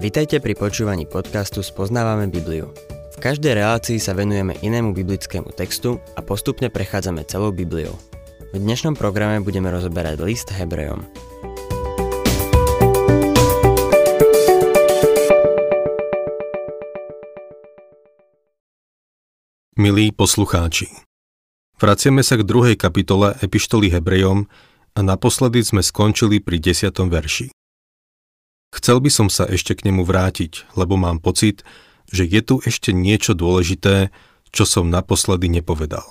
Vitajte pri počúvaní podcastu Spoznávame Bibliu. V každej relácii sa venujeme inému biblickému textu a postupne prechádzame celou Bibliou. V dnešnom programe budeme rozoberať list Hebrejom. Milí poslucháči, vraciame sa k druhej kapitole Epištoly Hebrejom a naposledy sme skončili pri desiatom verši. Chcel by som sa ešte k nemu vrátiť, lebo mám pocit, že je tu ešte niečo dôležité, čo som naposledy nepovedal.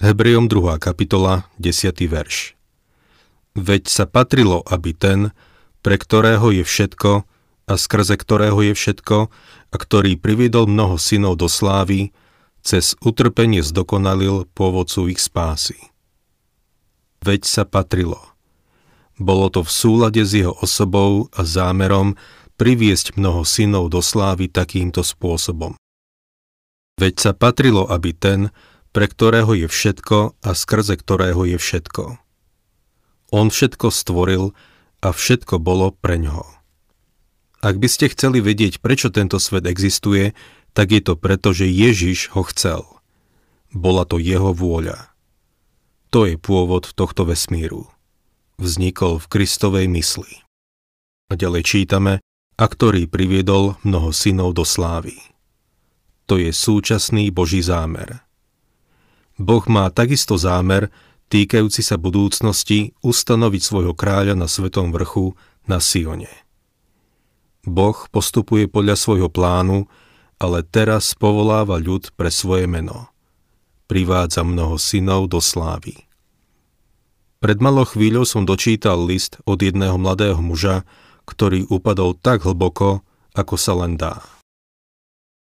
Hebrejom 2. kapitola, 10. verš. Veď sa patrilo, aby ten, pre ktorého je všetko a skrze ktorého je všetko a ktorý priviedol mnoho synov do slávy, cez utrpenie zdokonalil pôvodcu ich spásy. Veď sa patrilo. Bolo to v súlade s jeho osobou a zámerom priviesť mnoho synov do slávy takýmto spôsobom. Veď sa patrilo, aby ten, pre ktorého je všetko a skrze ktorého je všetko. On všetko stvoril a všetko bolo pre ňoho. Ak by ste chceli vedieť, prečo tento svet existuje, tak je to preto, že Ježiš ho chcel. Bola to jeho vôľa. To je pôvod tohto vesmíru vznikol v Kristovej mysli. A ďalej čítame, a ktorý priviedol mnoho synov do slávy. To je súčasný Boží zámer. Boh má takisto zámer, týkajúci sa budúcnosti, ustanoviť svojho kráľa na svetom vrchu na Sione. Boh postupuje podľa svojho plánu, ale teraz povoláva ľud pre svoje meno. Privádza mnoho synov do slávy. Pred malou chvíľou som dočítal list od jedného mladého muža, ktorý upadol tak hlboko, ako sa len dá.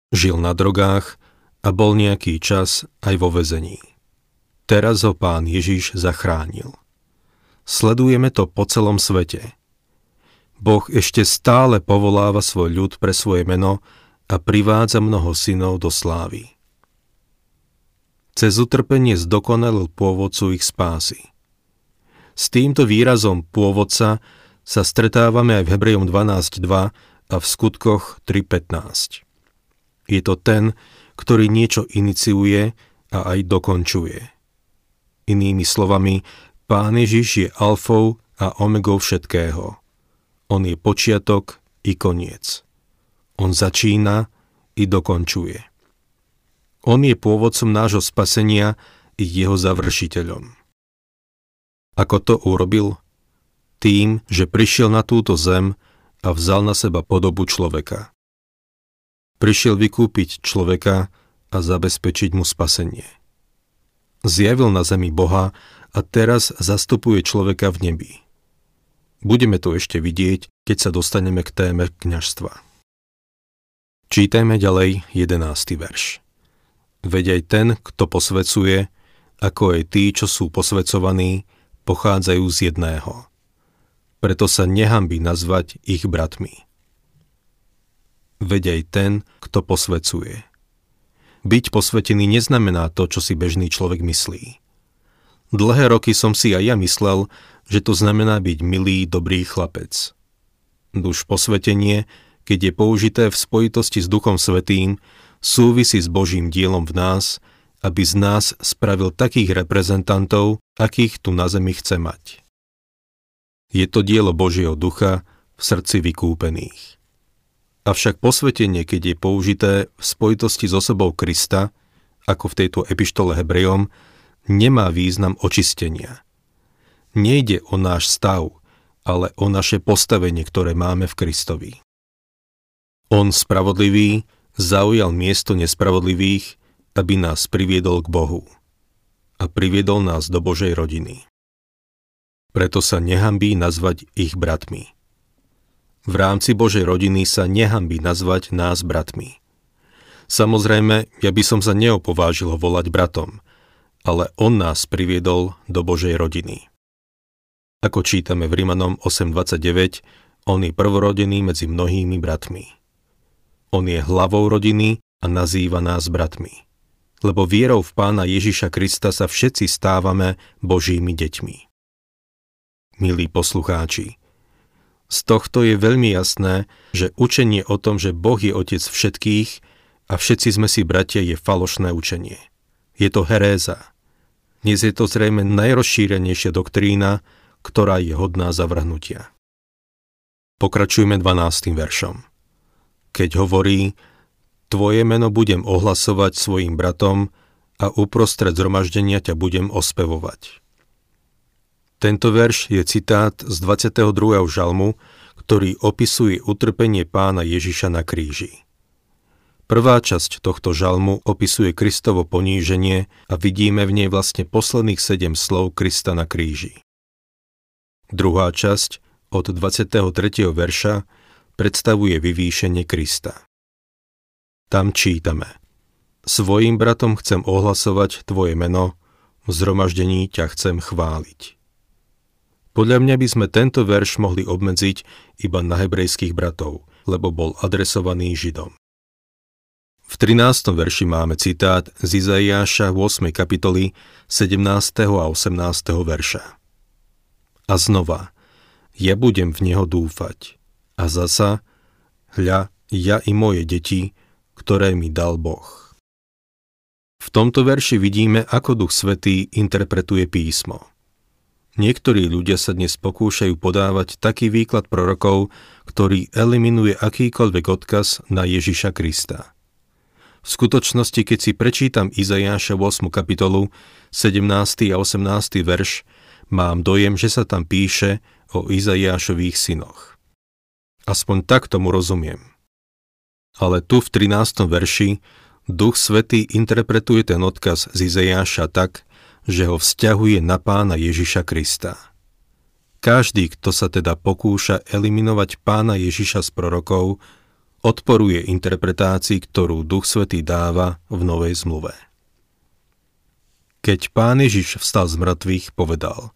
Žil na drogách a bol nejaký čas aj vo vezení. Teraz ho pán Ježiš zachránil. Sledujeme to po celom svete. Boh ešte stále povoláva svoj ľud pre svoje meno a privádza mnoho synov do slávy. Cez utrpenie zdokonalil pôvodcu ich spásy. S týmto výrazom pôvodca sa stretávame aj v Hebrejom 12.2 a v skutkoch 3.15. Je to ten, ktorý niečo iniciuje a aj dokončuje. Inými slovami, Pán Ježiš je alfou a omegou všetkého. On je počiatok i koniec. On začína i dokončuje. On je pôvodcom nášho spasenia i jeho završiteľom. Ako to urobil? Tým, že prišiel na túto zem a vzal na seba podobu človeka. Prišiel vykúpiť človeka a zabezpečiť mu spasenie. Zjavil na zemi Boha a teraz zastupuje človeka v nebi. Budeme to ešte vidieť, keď sa dostaneme k téme kňažstva. Čítajme ďalej 11. verš. Veď aj ten, kto posvecuje, ako aj tí, čo sú posvecovaní, pochádzajú z jedného. Preto sa nehambí nazvať ich bratmi. Veď aj ten, kto posvecuje. Byť posvetený neznamená to, čo si bežný človek myslí. Dlhé roky som si aj ja myslel, že to znamená byť milý, dobrý chlapec. Duš posvetenie, keď je použité v spojitosti s Duchom Svetým, súvisí s Božím dielom v nás aby z nás spravil takých reprezentantov, akých tu na zemi chce mať. Je to dielo Božieho ducha v srdci vykúpených. Avšak posvetenie, keď je použité v spojitosti s osobou Krista, ako v tejto epištole Hebrejom, nemá význam očistenia. Nejde o náš stav, ale o naše postavenie, ktoré máme v Kristovi. On spravodlivý zaujal miesto nespravodlivých aby nás priviedol k Bohu a priviedol nás do Božej rodiny. Preto sa nehambí nazvať ich bratmi. V rámci Božej rodiny sa nehambí nazvať nás bratmi. Samozrejme, ja by som sa neopovážil volať bratom, ale on nás priviedol do Božej rodiny. Ako čítame v Rimanom 8.29, on je prvorodený medzi mnohými bratmi. On je hlavou rodiny a nazýva nás bratmi lebo vierou v pána Ježiša Krista sa všetci stávame Božími deťmi. Milí poslucháči, Z tohto je veľmi jasné, že učenie o tom, že Boh je otec všetkých a všetci sme si bratia, je falošné učenie. Je to heréza. Dnes je to zrejme najrozšírenejšia doktrína, ktorá je hodná zavrhnutia. Pokračujme 12. veršom. Keď hovorí, tvoje meno budem ohlasovať svojim bratom a uprostred zhromaždenia ťa budem ospevovať. Tento verš je citát z 22. žalmu, ktorý opisuje utrpenie pána Ježiša na kríži. Prvá časť tohto žalmu opisuje Kristovo poníženie a vidíme v nej vlastne posledných sedem slov Krista na kríži. Druhá časť od 23. verša predstavuje vyvýšenie Krista. Tam čítame Svojim bratom chcem ohlasovať Tvoje meno, v zhromaždení ťa chcem chváliť. Podľa mňa by sme tento verš mohli obmedziť iba na hebrejských bratov, lebo bol adresovaný Židom. V 13. verši máme citát z Izaiáša 8. kapitoly 17. a 18. verša. A znova, ja budem v Neho dúfať. A zasa, hľa, ja i moje deti, ktoré mi dal Boh. V tomto verši vidíme, ako Duch Svetý interpretuje písmo. Niektorí ľudia sa dnes pokúšajú podávať taký výklad prorokov, ktorý eliminuje akýkoľvek odkaz na Ježiša Krista. V skutočnosti, keď si prečítam Izajáša 8. kapitolu, 17. a 18. verš, mám dojem, že sa tam píše o Izajášových synoch. Aspoň tak tomu rozumiem. Ale tu v 13. verši Duch Svetý interpretuje ten odkaz z Izajáša tak, že ho vzťahuje na pána Ježiša Krista. Každý, kto sa teda pokúša eliminovať pána Ježiša z prorokov, odporuje interpretácii, ktorú Duch Svetý dáva v Novej zmluve. Keď pán Ježiš vstal z mŕtvych, povedal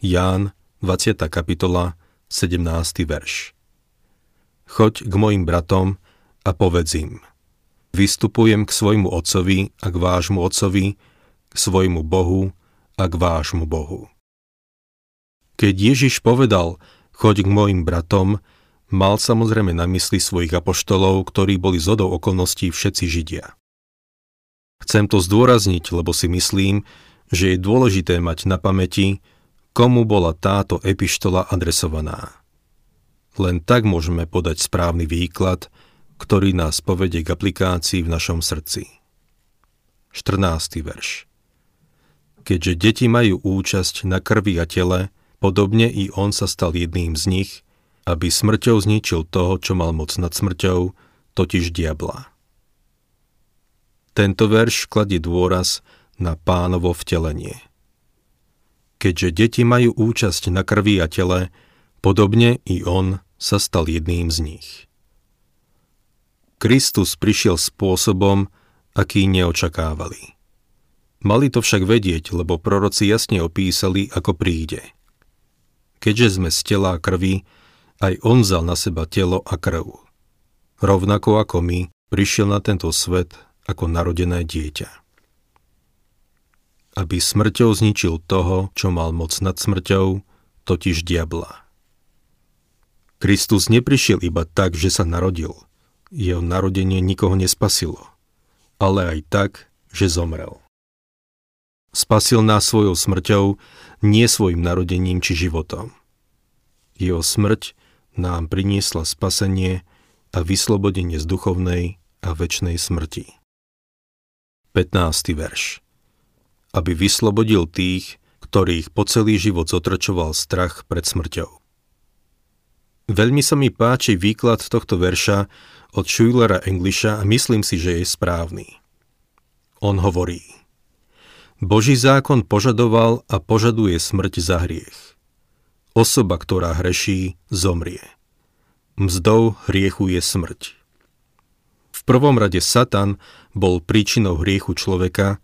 Ján, 20. kapitola, 17. verš Choď k mojim bratom a povedz im Vystupujem k svojmu otcovi a k vášmu otcovi, k svojmu Bohu a k vášmu Bohu. Keď Ježiš povedal, choď k mojim bratom, mal samozrejme na mysli svojich apoštolov, ktorí boli zodou okolností všetci Židia. Chcem to zdôrazniť, lebo si myslím, že je dôležité mať na pamäti, komu bola táto epištola adresovaná. Len tak môžeme podať správny výklad, ktorý nás povedie k aplikácii v našom srdci. 14. verš Keďže deti majú účasť na krvi a tele, podobne i on sa stal jedným z nich, aby smrťou zničil toho, čo mal moc nad smrťou, totiž diabla. Tento verš kladie dôraz na pánovo vtelenie. Keďže deti majú účasť na krvi a tele, podobne i on sa stal jedným z nich. Kristus prišiel spôsobom, aký neočakávali. Mali to však vedieť, lebo proroci jasne opísali, ako príde. Keďže sme z tela a krvi, aj on vzal na seba telo a krv. Rovnako ako my, prišiel na tento svet ako narodené dieťa. Aby smrťou zničil toho, čo mal moc nad smrťou, totiž diabla. Kristus neprišiel iba tak, že sa narodil. Jeho narodenie nikoho nespasilo, ale aj tak, že zomrel. Spasil nás svojou smrťou, nie svojim narodením či životom. Jeho smrť nám priniesla spasenie a vyslobodenie z duchovnej a väčšnej smrti. 15. verš Aby vyslobodil tých, ktorých po celý život zotročoval strach pred smrťou. Veľmi sa mi páči výklad tohto verša od Schulera Englisha a myslím si, že je správny. On hovorí – Boží zákon požadoval a požaduje smrť za hriech. Osoba, ktorá hreší, zomrie. Mzdou hriechu je smrť. V prvom rade Satan bol príčinou hriechu človeka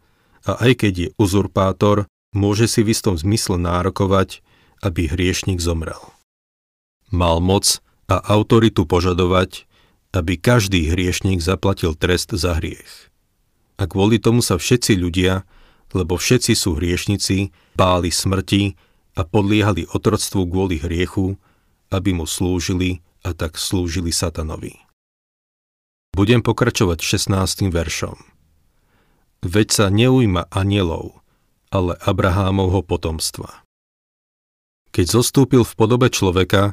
a aj keď je uzurpátor, môže si v istom zmysle nárokovať, aby hriešnik zomrel. Mal moc a autoritu požadovať, aby každý hriešnik zaplatil trest za hriech. A kvôli tomu sa všetci ľudia, lebo všetci sú hriešnici, báli smrti a podliehali otroctvu kvôli hriechu aby mu slúžili a tak slúžili satanovi. Budem pokračovať 16. veršom. Veď sa neujíma anielov, ale Abrahámovho potomstva. Keď zostúpil v podobe človeka,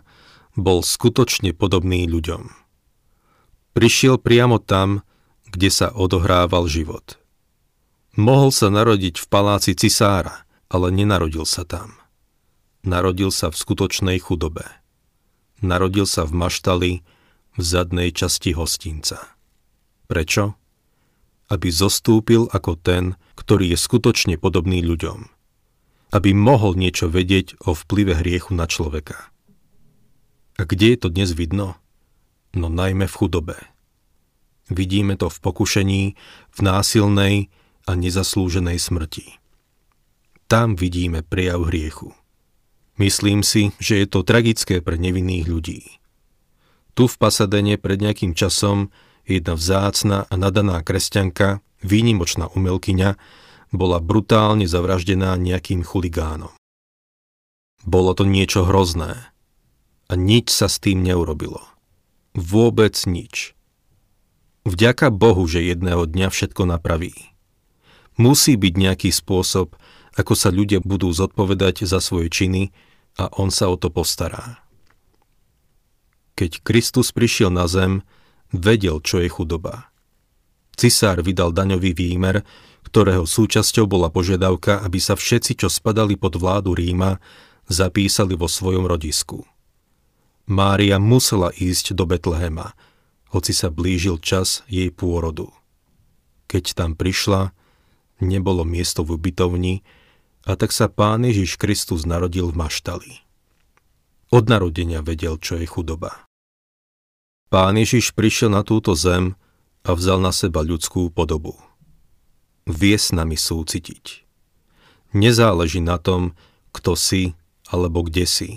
bol skutočne podobný ľuďom. Prišiel priamo tam, kde sa odohrával život. Mohol sa narodiť v paláci cisára, ale nenarodil sa tam. Narodil sa v skutočnej chudobe. Narodil sa v maštali v zadnej časti hostinca. Prečo? Aby zostúpil ako ten, ktorý je skutočne podobný ľuďom. Aby mohol niečo vedieť o vplyve hriechu na človeka. A kde je to dnes vidno? No najmä v chudobe. Vidíme to v pokušení, v násilnej a nezaslúženej smrti. Tam vidíme prijav hriechu. Myslím si, že je to tragické pre nevinných ľudí. Tu v Pasadene pred nejakým časom jedna vzácna a nadaná kresťanka, výnimočná umelkyňa, bola brutálne zavraždená nejakým chuligánom. Bolo to niečo hrozné. A nič sa s tým neurobilo. Vôbec nič. Vďaka Bohu, že jedného dňa všetko napraví. Musí byť nejaký spôsob, ako sa ľudia budú zodpovedať za svoje činy a on sa o to postará. Keď Kristus prišiel na zem, vedel, čo je chudoba. Cisár vydal daňový výmer, ktorého súčasťou bola požiadavka, aby sa všetci, čo spadali pod vládu Ríma, zapísali vo svojom rodisku. Mária musela ísť do Betlehema, hoci sa blížil čas jej pôrodu. Keď tam prišla, nebolo miesto v ubytovni a tak sa pán Ježiš Kristus narodil v maštali. Od narodenia vedel, čo je chudoba. Pán Ježiš prišiel na túto zem a vzal na seba ľudskú podobu. Vie s nami súcitiť. Nezáleží na tom, kto si alebo kde si.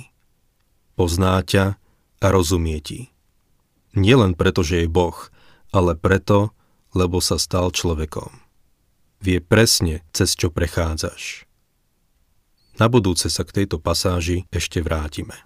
Pozná ťa a rozumie ti. Nielen preto, že je Boh, ale preto, lebo sa stal človekom. Vie presne, cez čo prechádzaš. Na budúce sa k tejto pasáži ešte vrátime.